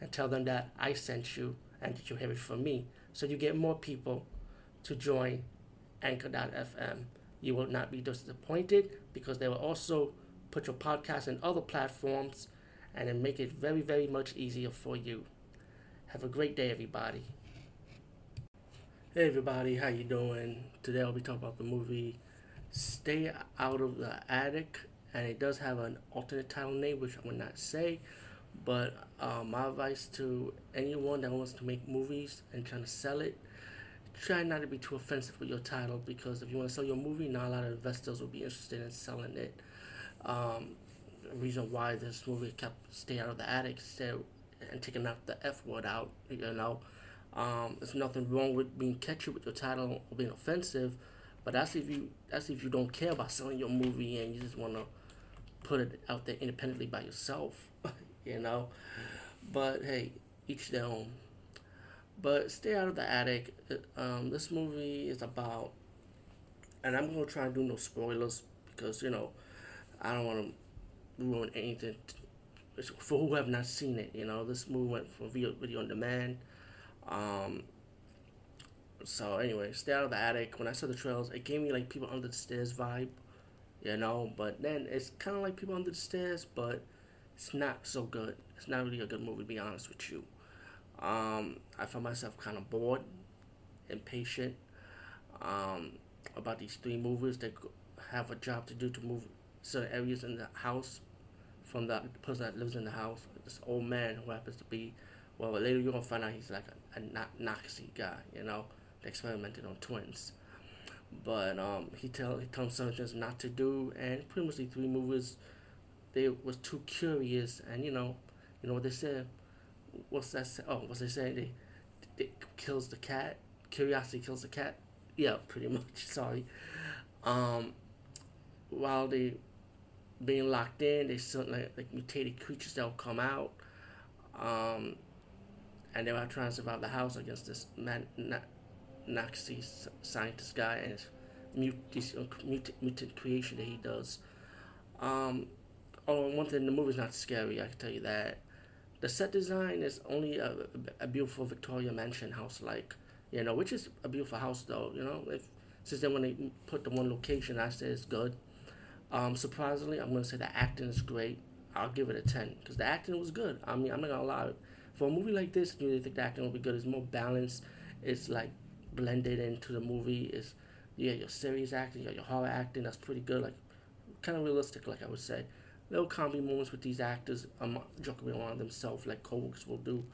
and tell them that I sent you and that you have it from me. So you get more people to join Anchor.fm. You will not be disappointed because they will also put your podcast in other platforms and then make it very, very much easier for you. Have a great day, everybody. Hey, everybody, how you doing? Today I'll be talking about the movie Stay Out of the Attic and it does have an alternate title name, which I will not say. But uh, my advice to anyone that wants to make movies and trying to sell it, try not to be too offensive with your title because if you want to sell your movie, not a lot of investors will be interested in selling it. Um, reason why this movie kept "Stay Out of the Attic" instead and taking out the F word out, you know. Um, there's nothing wrong with being catchy with your title or being offensive, but that's if you that's if you don't care about selling your movie and you just want to put it out there independently by yourself, you know. But hey, each their own. But stay out of the attic. Um, this movie is about, and I'm gonna try and do no spoilers because you know, I don't want to ruin anything for who have not seen it. You know, this movie went for video, video on demand. Um, so anyway, stay out of the attic. When I saw the trails, it gave me like people under the stairs vibe you know. But then it's kind of like People Under the Stairs, but it's not so good. It's not really a good movie, to be honest with you. Um, I found myself kind of bored, impatient um, about these three movers that have a job to do to move certain areas in the house from the person that lives in the house. This old man who happens to be, well, later you're gonna find out he's like a, a Nazi guy, you know, that experimented on twins. But um, he tell he told surgeons not to do, and pretty much the three movies, they was too curious, and you know, you know what they said. What's that? Say? Oh, what's they saying? They, they kills the cat. Curiosity kills the cat. Yeah, pretty much. Sorry. Um, while they being locked in, they still like, like mutated creatures that will come out. Um, and they were trying to survive the house against this man, not, Nazi scientist guy and his mut- this uh, mutant, mutant creation that he does. Um, oh, one thing, the movie's not scary, I can tell you that. The set design is only a, a beautiful Victoria mansion house, like, you know, which is a beautiful house, though, you know. If Since then, when they put the one location, I say it's good. Um, surprisingly, I'm going to say the acting is great. I'll give it a 10 because the acting was good. I mean, I'm not going to lie. For a movie like this, you really think the acting will be good. It's more balanced. It's like blended into the movie is got your serious acting, you got your horror acting. That's pretty good, like kind of realistic, like I would say. Little comedy moments with these actors, um, joking around themselves, like co-workers will do,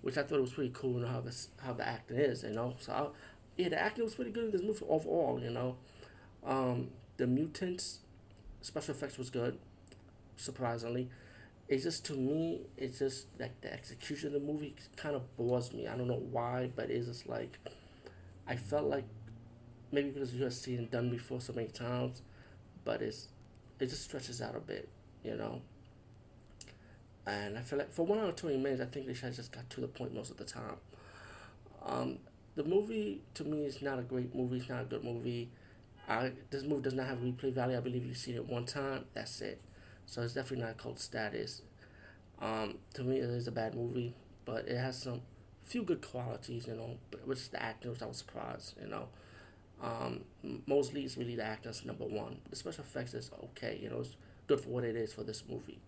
which I thought was pretty cool. You know how this how the acting is, you know. So I, yeah, the acting was pretty good in this movie overall. You know, um, the mutants special effects was good, surprisingly. It's just to me, it's just like the execution of the movie kind of bores me. I don't know why, but it's just like I felt like maybe because you have seen it done before so many times, but it's it just stretches out a bit, you know. And I feel like for one hour twenty minutes, I think they should just got to the point most of the time. Um, the movie to me is not a great movie. It's not a good movie. I, this movie does not have replay value. I believe you've seen it one time. That's it. So it's definitely not cult status. Um, to me, it is a bad movie, but it has some few good qualities, you know, which the actors I was surprised, you know. Um, mostly it's really the actors number one. The special effects is okay, you know, it's good for what it is for this movie.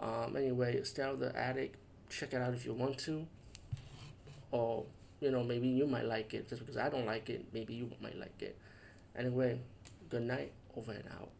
Um, anyway, out of the attic. Check it out if you want to, or you know maybe you might like it just because I don't like it. Maybe you might like it. Anyway, good night. Over and out.